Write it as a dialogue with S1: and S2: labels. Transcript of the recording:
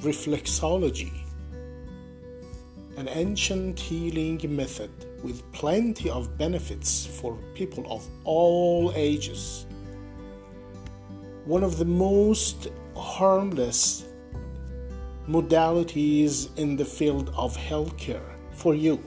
S1: reflexology, an ancient healing method with plenty of benefits for people of all ages. One of the most harmless modalities in the field of healthcare for you